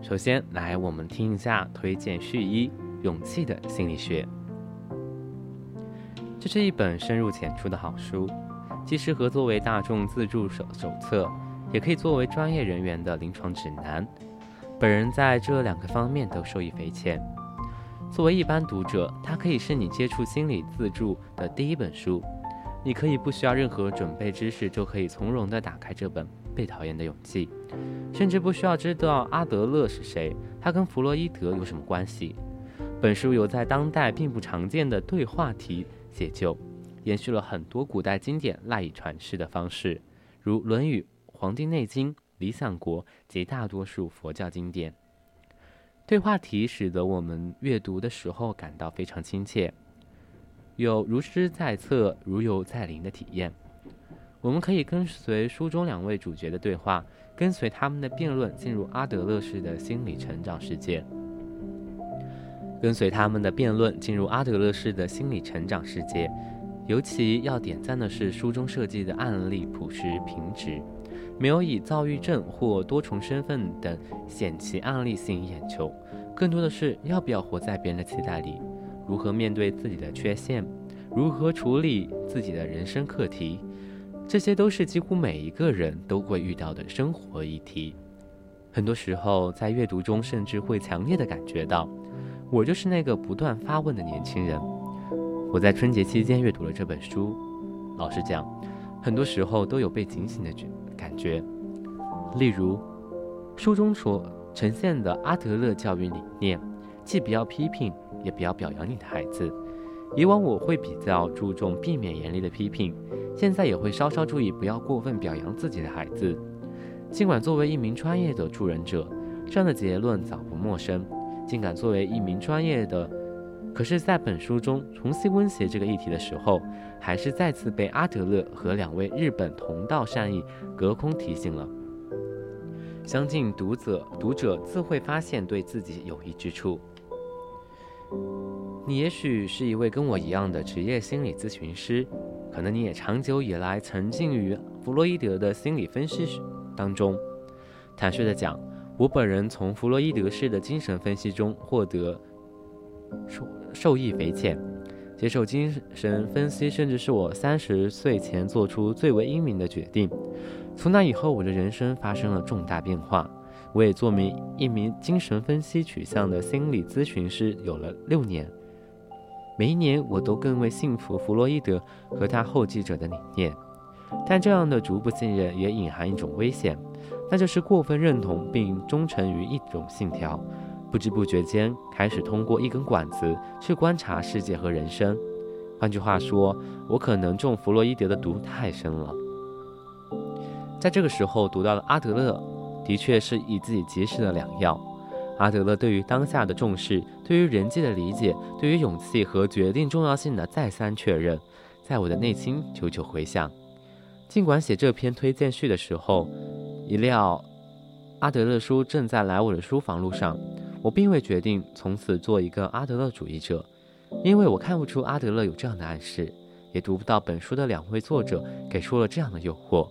首先来，我们听一下推荐序一《勇气的心理学》。这是一本深入浅出的好书，既适合作为大众自助手手册，也可以作为专业人员的临床指南。本人在这两个方面都受益匪浅。作为一般读者，它可以是你接触心理自助的第一本书。你可以不需要任何准备知识，就可以从容地打开这本《被讨厌的勇气》，甚至不需要知道阿德勒是谁，他跟弗洛伊德有什么关系。本书有在当代并不常见的对话题写就，延续了很多古代经典赖以传世的方式，如《论语》《黄帝内经》《理想国》及大多数佛教经典。对话题使得我们阅读的时候感到非常亲切，有如师在侧、如有在临的体验。我们可以跟随书中两位主角的对话，跟随他们的辩论，进入阿德勒式的心理成长世界。跟随他们的辩论，进入阿德勒式的心理成长世界。尤其要点赞的是，书中设计的案例朴实平直。没有以躁郁症或多重身份等险奇案例吸引眼球，更多的是要不要活在别人的期待里，如何面对自己的缺陷，如何处理自己的人生课题，这些都是几乎每一个人都会遇到的生活议题。很多时候，在阅读中，甚至会强烈的感觉到，我就是那个不断发问的年轻人。我在春节期间阅读了这本书。老实讲，很多时候都有被警醒的觉觉。例如，书中所呈现的阿德勒教育理念，既不要批评，也不要表扬你的孩子。以往我会比较注重避免严厉的批评，现在也会稍稍注意不要过分表扬自己的孩子。尽管作为一名专业的助人者，这样的结论早不陌生。尽管作为一名专业的，可是在本书中重新温习这个议题的时候，还是再次被阿德勒和两位日本同道善意隔空提醒了。相信读者读者自会发现对自己有益之处。你也许是一位跟我一样的职业心理咨询师，可能你也长久以来沉浸于弗洛伊德的心理分析当中。坦率的讲，我本人从弗洛伊德式的精神分析中获得受受益匪浅。接受精神分析，甚至是我三十岁前做出最为英明的决定。从那以后，我的人生发生了重大变化。我也做名一名精神分析取向的心理咨询师有了六年。每一年，我都更为信服弗洛伊德和他后继者的理念，但这样的逐步信任也隐含一种危险，那就是过分认同并忠诚于一种信条，不知不觉间开始通过一根管子去观察世界和人生。换句话说，我可能中弗洛伊德的毒太深了。在这个时候读到的阿德勒，的确是以自己及时的良药。阿德勒对于当下的重视，对于人际的理解，对于勇气和决定重要性的再三确认，在我的内心久久回响。尽管写这篇推荐序的时候，一料阿德勒书正在来我的书房路上，我并未决定从此做一个阿德勒主义者，因为我看不出阿德勒有这样的暗示，也读不到本书的两位作者给出了这样的诱惑。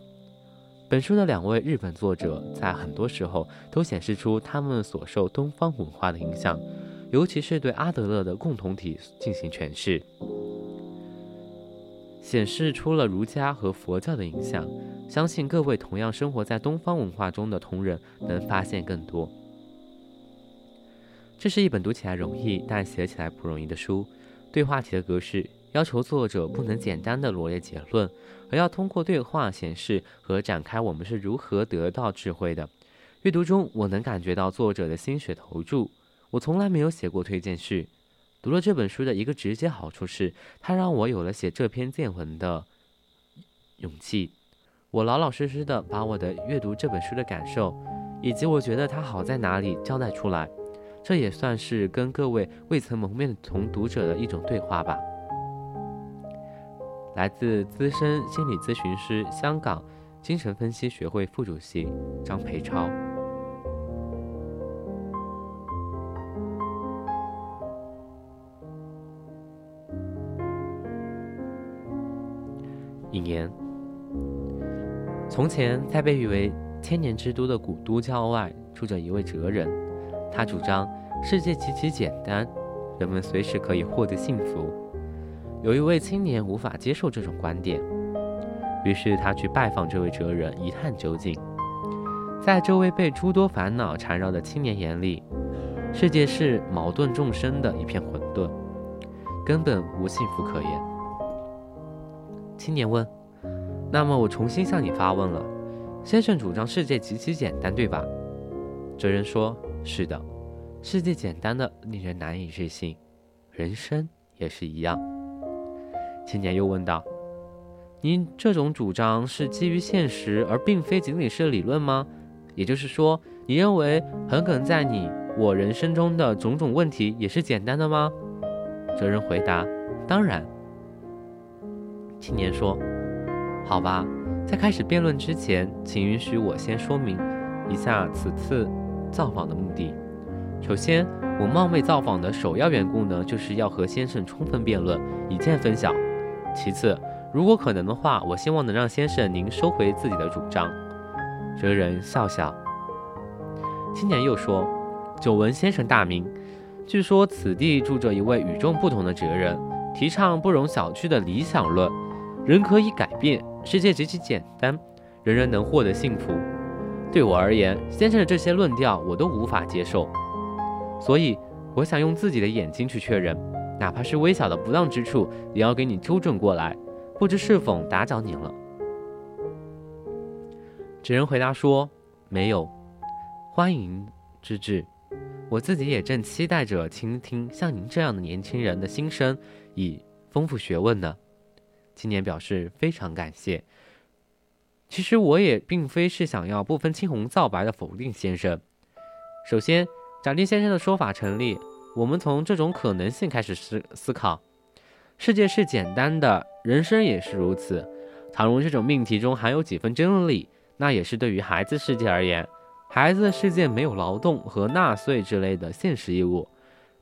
本书的两位日本作者在很多时候都显示出他们所受东方文化的影响，尤其是对阿德勒的共同体进行诠释，显示出了儒家和佛教的影响。相信各位同样生活在东方文化中的同仁能发现更多。这是一本读起来容易但写起来不容易的书，对话题的格式要求作者不能简单的罗列结论。而要通过对话显示和展开我们是如何得到智慧的。阅读中，我能感觉到作者的心血投注。我从来没有写过推荐序。读了这本书的一个直接好处是，它让我有了写这篇见闻的勇气。我老老实实的把我的阅读这本书的感受，以及我觉得它好在哪里交代出来。这也算是跟各位未曾谋面的同读者的一种对话吧。来自资深心理咨询师、香港精神分析学会副主席张培超。引言：从前，在被誉为千年之都的古都郊外，住着一位哲人。他主张世界极其简单，人们随时可以获得幸福。有一位青年无法接受这种观点，于是他去拜访这位哲人一探究竟。在这位被诸多烦恼缠绕的青年眼里，世界是矛盾众生的一片混沌，根本无幸福可言。青年问：“那么我重新向你发问了，先生主张世界极其简单，对吧？”哲人说：“是的，世界简单的令人难以置信，人生也是一样。”青年又问道：“您这种主张是基于现实，而并非仅仅是理论吗？也就是说，你认为横亘在你我人生中的种种问题也是简单的吗？”哲人回答：“当然。”青年说：“好吧，在开始辩论之前，请允许我先说明一下此次造访的目的。首先，我冒昧造访的首要缘故呢，就是要和先生充分辩论，以见分晓。”其次，如果可能的话，我希望能让先生您收回自己的主张。哲人笑笑。青年又说：“久闻先生大名，据说此地住着一位与众不同的哲人，提倡不容小觑的理想论，人可以改变，世界极其简单，人人能获得幸福。对我而言，先生的这些论调我都无法接受，所以我想用自己的眼睛去确认。”哪怕是微小的不当之处，也要给你纠正过来。不知是否打搅您了？”纸人回答说：“没有，欢迎之至。我自己也正期待着倾听像您这样的年轻人的心声，以丰富学问呢。”青年表示非常感谢。其实我也并非是想要不分青红皂白的否定先生。首先，贾定先生的说法成立。我们从这种可能性开始思思考：世界是简单的，人生也是如此。倘若这种命题中含有几分真理，那也是对于孩子世界而言，孩子的世界没有劳动和纳税之类的现实义务，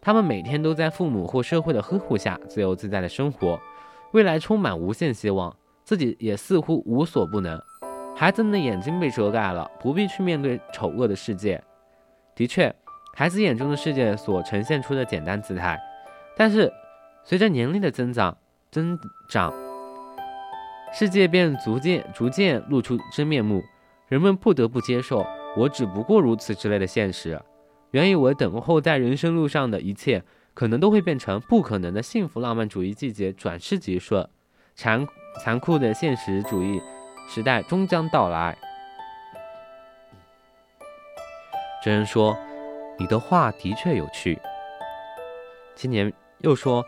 他们每天都在父母或社会的呵护下自由自在的生活，未来充满无限希望，自己也似乎无所不能。孩子们的眼睛被遮盖了，不必去面对丑恶的世界。的确，孩子眼中的世界所呈现出的简单姿态，但是随着年龄的增长增长。世界便逐渐逐渐露出真面目，人们不得不接受“我只不过如此”之类的现实。原以为等候在人生路上的一切，可能都会变成不可能的幸福浪漫主义季节转瞬即逝，残残酷的现实主义时代终将到来。真人说：“你的话的确有趣。”青年又说：“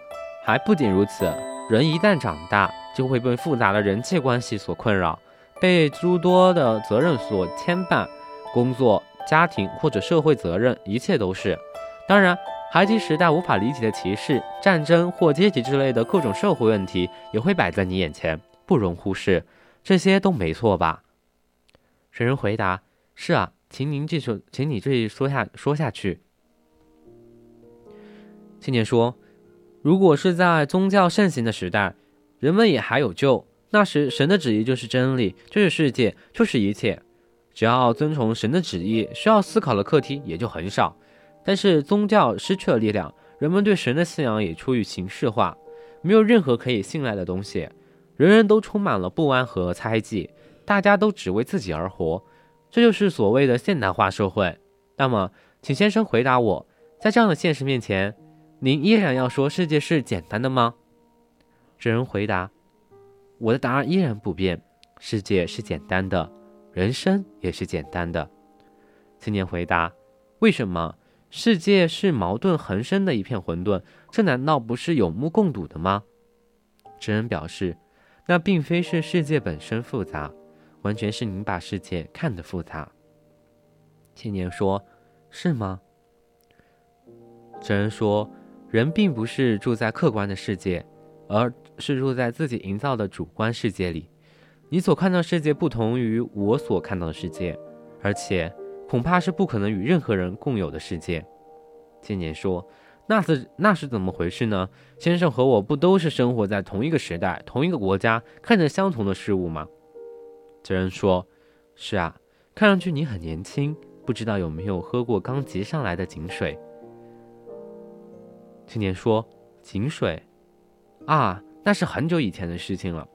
还不仅如此，人一旦长大。”就会被复杂的人际关系所困扰，被诸多的责任所牵绊，工作、家庭或者社会责任，一切都是。当然，孩提时代无法理解的歧视、战争或阶级之类的各种社会问题，也会摆在你眼前，不容忽视。这些都没错吧？神人回答：“是啊，请您继续，请你继续说下说下去。”青年说：“如果是在宗教盛行的时代。”人们也还有救。那时，神的旨意就是真理，就是世界，就是一切。只要遵从神的旨意，需要思考的课题也就很少。但是，宗教失去了力量，人们对神的信仰也出于形式化，没有任何可以信赖的东西。人人都充满了不安和猜忌，大家都只为自己而活。这就是所谓的现代化社会。那么，请先生回答我，在这样的现实面前，您依然要说世界是简单的吗？这人回答：“我的答案依然不变，世界是简单的，人生也是简单的。”青年回答：“为什么世界是矛盾横生的一片混沌？这难道不是有目共睹的吗？”哲人表示：“那并非是世界本身复杂，完全是您把世界看得复杂。”青年说：“是吗？”哲人说：“人并不是住在客观的世界。”而是住在自己营造的主观世界里，你所看到世界不同于我所看到的世界，而且恐怕是不可能与任何人共有的世界。青年说：“那是那是怎么回事呢？先生和我不都是生活在同一个时代、同一个国家，看着相同的事物吗？”这人说：“是啊，看上去你很年轻，不知道有没有喝过刚集上来的井水。”青年说：“井水。”啊，那是很久以前的事情了。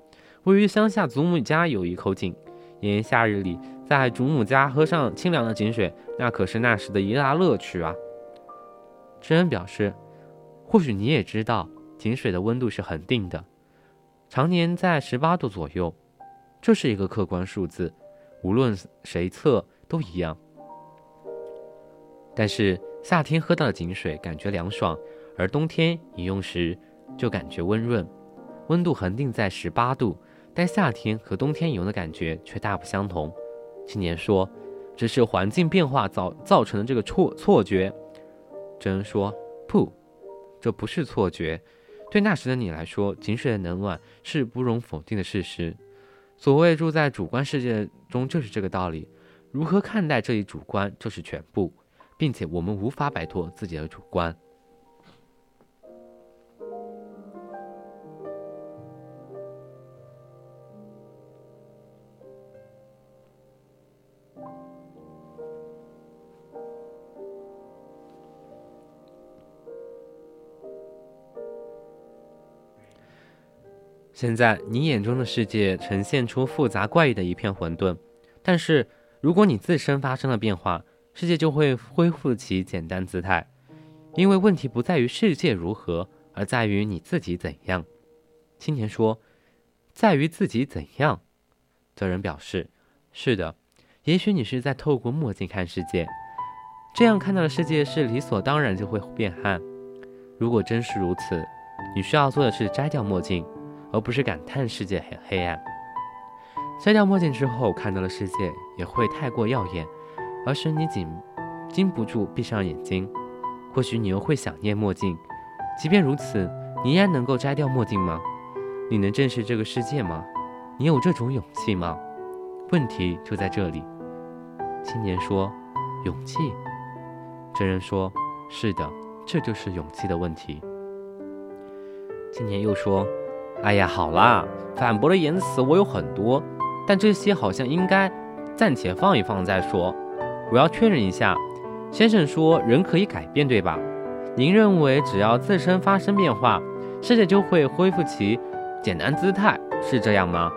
位于乡下祖母家有一口井，炎炎夏日里，在祖母家喝上清凉的井水，那可是那时的一大乐趣啊。知恩表示，或许你也知道，井水的温度是恒定的，常年在十八度左右，这是一个客观数字，无论谁测都一样。但是夏天喝到的井水感觉凉爽，而冬天饮用时。就感觉温润，温度恒定在十八度，但夏天和冬天饮用的感觉却大不相同。青年说：“这是环境变化造造成的这个错错觉。”真说：“不，这不是错觉。对那时的你来说，井水的冷暖是不容否定的事实。所谓住在主观世界中，就是这个道理。如何看待这一主观，就是全部，并且我们无法摆脱自己的主观。”现在你眼中的世界呈现出复杂怪异的一片混沌，但是如果你自身发生了变化，世界就会恢复其简单姿态。因为问题不在于世界如何，而在于你自己怎样。青年说：“在于自己怎样。哲人表示：“是的，也许你是在透过墨镜看世界，这样看到的世界是理所当然就会变暗。如果真是如此，你需要做的是摘掉墨镜，而不是感叹世界很黑暗。摘掉墨镜之后看到的世界也会太过耀眼，而使你禁禁不住闭上眼睛。或许你又会想念墨镜，即便如此，你依然能够摘掉墨镜吗？你能正视这个世界吗？你有这种勇气吗？问题就在这里。青年说：“勇气。”真人说：“是的，这就是勇气的问题。”青年又说：“哎呀，好啦，反驳的言辞我有很多，但这些好像应该暂且放一放再说。我要确认一下，先生说人可以改变，对吧？您认为只要自身发生变化，世界就会恢复其简单姿态，是这样吗？”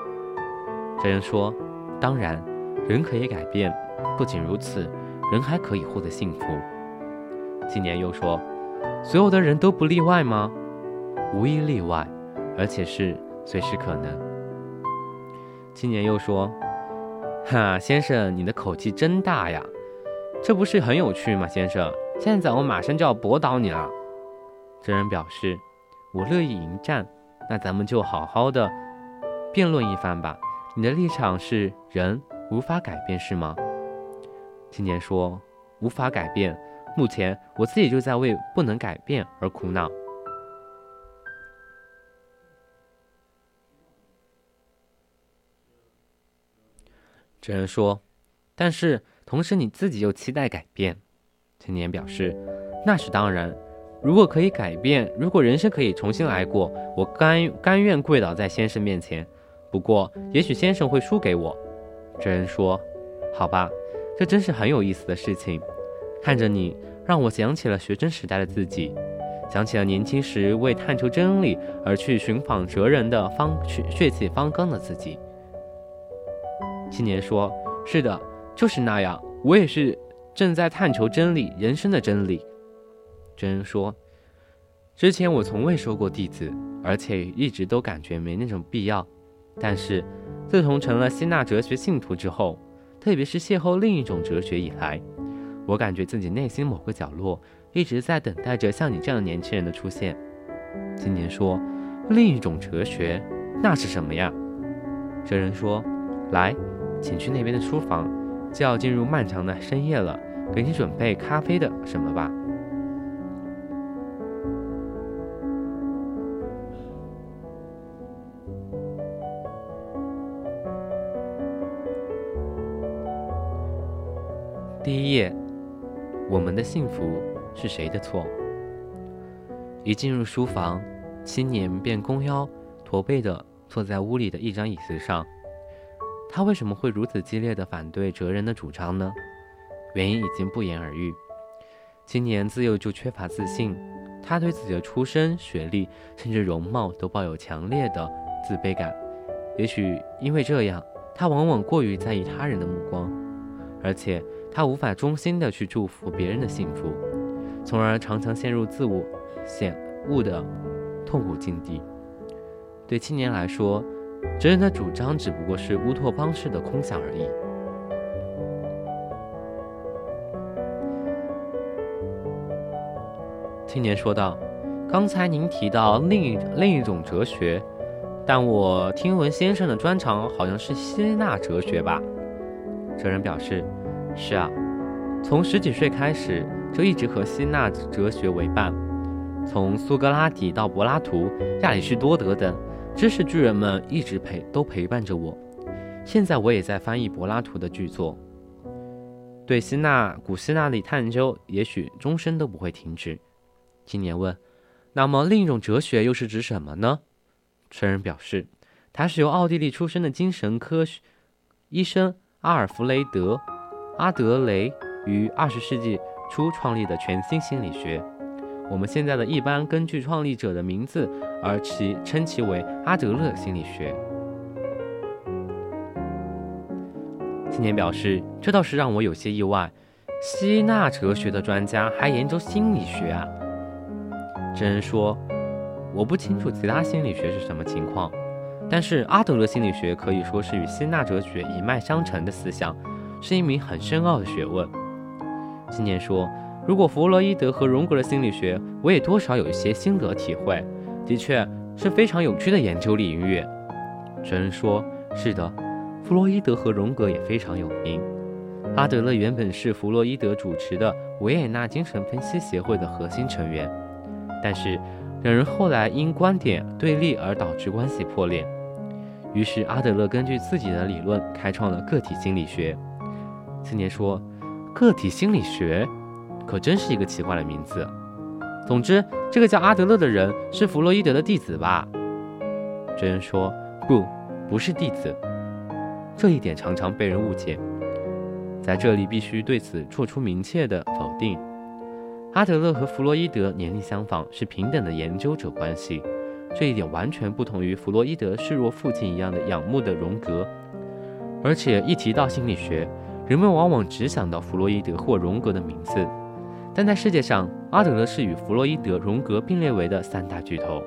这人说：“当然，人可以改变。不仅如此，人还可以获得幸福。”青年又说：“所有的人都不例外吗？”“无一例外，而且是随时可能。”青年又说：“哈，先生，你的口气真大呀！这不是很有趣吗，先生？现在我马上就要驳倒你了。”这人表示：“我乐意迎战，那咱们就好好的辩论一番吧。”你的立场是人无法改变是吗？青年说：“无法改变，目前我自己就在为不能改变而苦恼。”哲人说：“但是同时你自己又期待改变。”青年表示：“那是当然，如果可以改变，如果人生可以重新来过，我甘甘愿跪倒在先生面前。”不过，也许先生会输给我。这人说：“好吧，这真是很有意思的事情。看着你，让我想起了学生时代的自己，想起了年轻时为探求真理而去寻访哲人的方血血气方刚的自己。”青年说：“是的，就是那样。我也是正在探求真理，人生的真理。”真人说：“之前我从未收过弟子，而且一直都感觉没那种必要。”但是，自从成了希腊哲学信徒之后，特别是邂逅另一种哲学以来，我感觉自己内心某个角落一直在等待着像你这样的年轻人的出现。青年说：“另一种哲学，那是什么呀？”哲人说：“来，请去那边的书房，就要进入漫长的深夜了，给你准备咖啡的什么吧。”第一页，我们的幸福是谁的错？一进入书房，青年便弓腰驼背地坐在屋里的一张椅子上。他为什么会如此激烈地反对哲人的主张呢？原因已经不言而喻。青年自幼就缺乏自信，他对自己的出身、学历，甚至容貌都抱有强烈的自卑感。也许因为这样，他往往过于在意他人的目光，而且。他无法衷心的去祝福别人的幸福，从而常常陷入自我显悟的痛苦境地。对青年来说，哲人的主张只不过是乌托邦式的空想而已。青年说道：“刚才您提到另一另一种哲学，但我听闻先生的专长好像是希腊哲学吧？”哲人表示。是啊，从十几岁开始就一直和希腊哲学为伴，从苏格拉底到柏拉图、亚里士多德等知识巨人们一直陪都陪伴着我。现在我也在翻译柏拉图的巨作，对希腊古希腊的探究也许终身都不会停止。青年问：“那么另一种哲学又是指什么呢？”成人表示：“它是由奥地利出身的精神科医生阿尔弗雷德。”阿德雷于二十世纪初创立的全新心理学，我们现在的一般根据创立者的名字而其称其为阿德勒心理学。青年表示，这倒是让我有些意外，希腊哲学的专家还研究心理学啊。真人说，我不清楚其他心理学是什么情况，但是阿德勒心理学可以说是与希腊哲学一脉相承的思想，是一名很深奥的学问。青年说：“如果弗洛伊德和荣格的心理学，我也多少有一些心得体会，的确是非常有趣的研究领域。”哲人说：“是的，弗洛伊德和荣格也非常有名。阿德勒原本是弗洛伊德主持的维也纳精神分析协会的核心成员，但是两人后来因观点对立而导致关系破裂。于是阿德勒根据自己的理论开创了个体心理学。”青年说。个体心理学，可真是一个奇怪的名字。总之，这个叫阿德勒的人是弗洛伊德的弟子吧？哲人说不，不是弟子。这一点常常被人误解，在这里必须对此做出明确的否定。阿德勒和弗洛伊德年龄相仿，是平等的研究者关系。这一点完全不同于弗洛伊德视若父亲一样的仰慕的荣格。而且一提到心理学，人们往往只想到弗洛伊德或荣格的名字，但在世界上，阿德勒是与弗洛伊德、荣格并列为的三大巨头。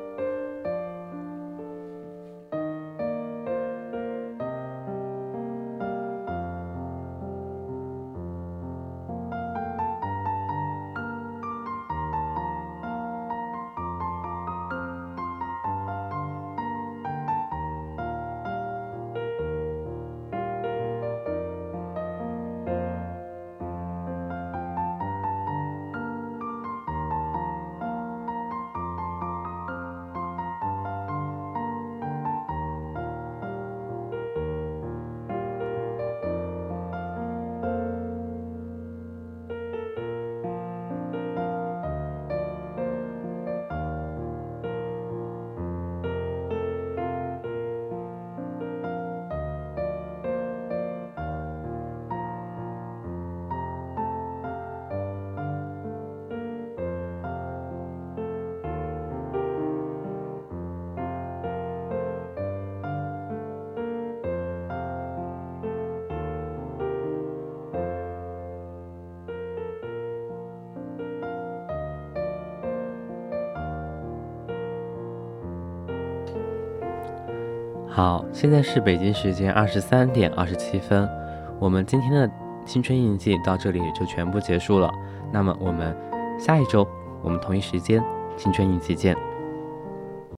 现在是北京时间二十三点二十七分，我们今天的青春印记到这里就全部结束了。那么我们下一周我们同一时间青春印记见。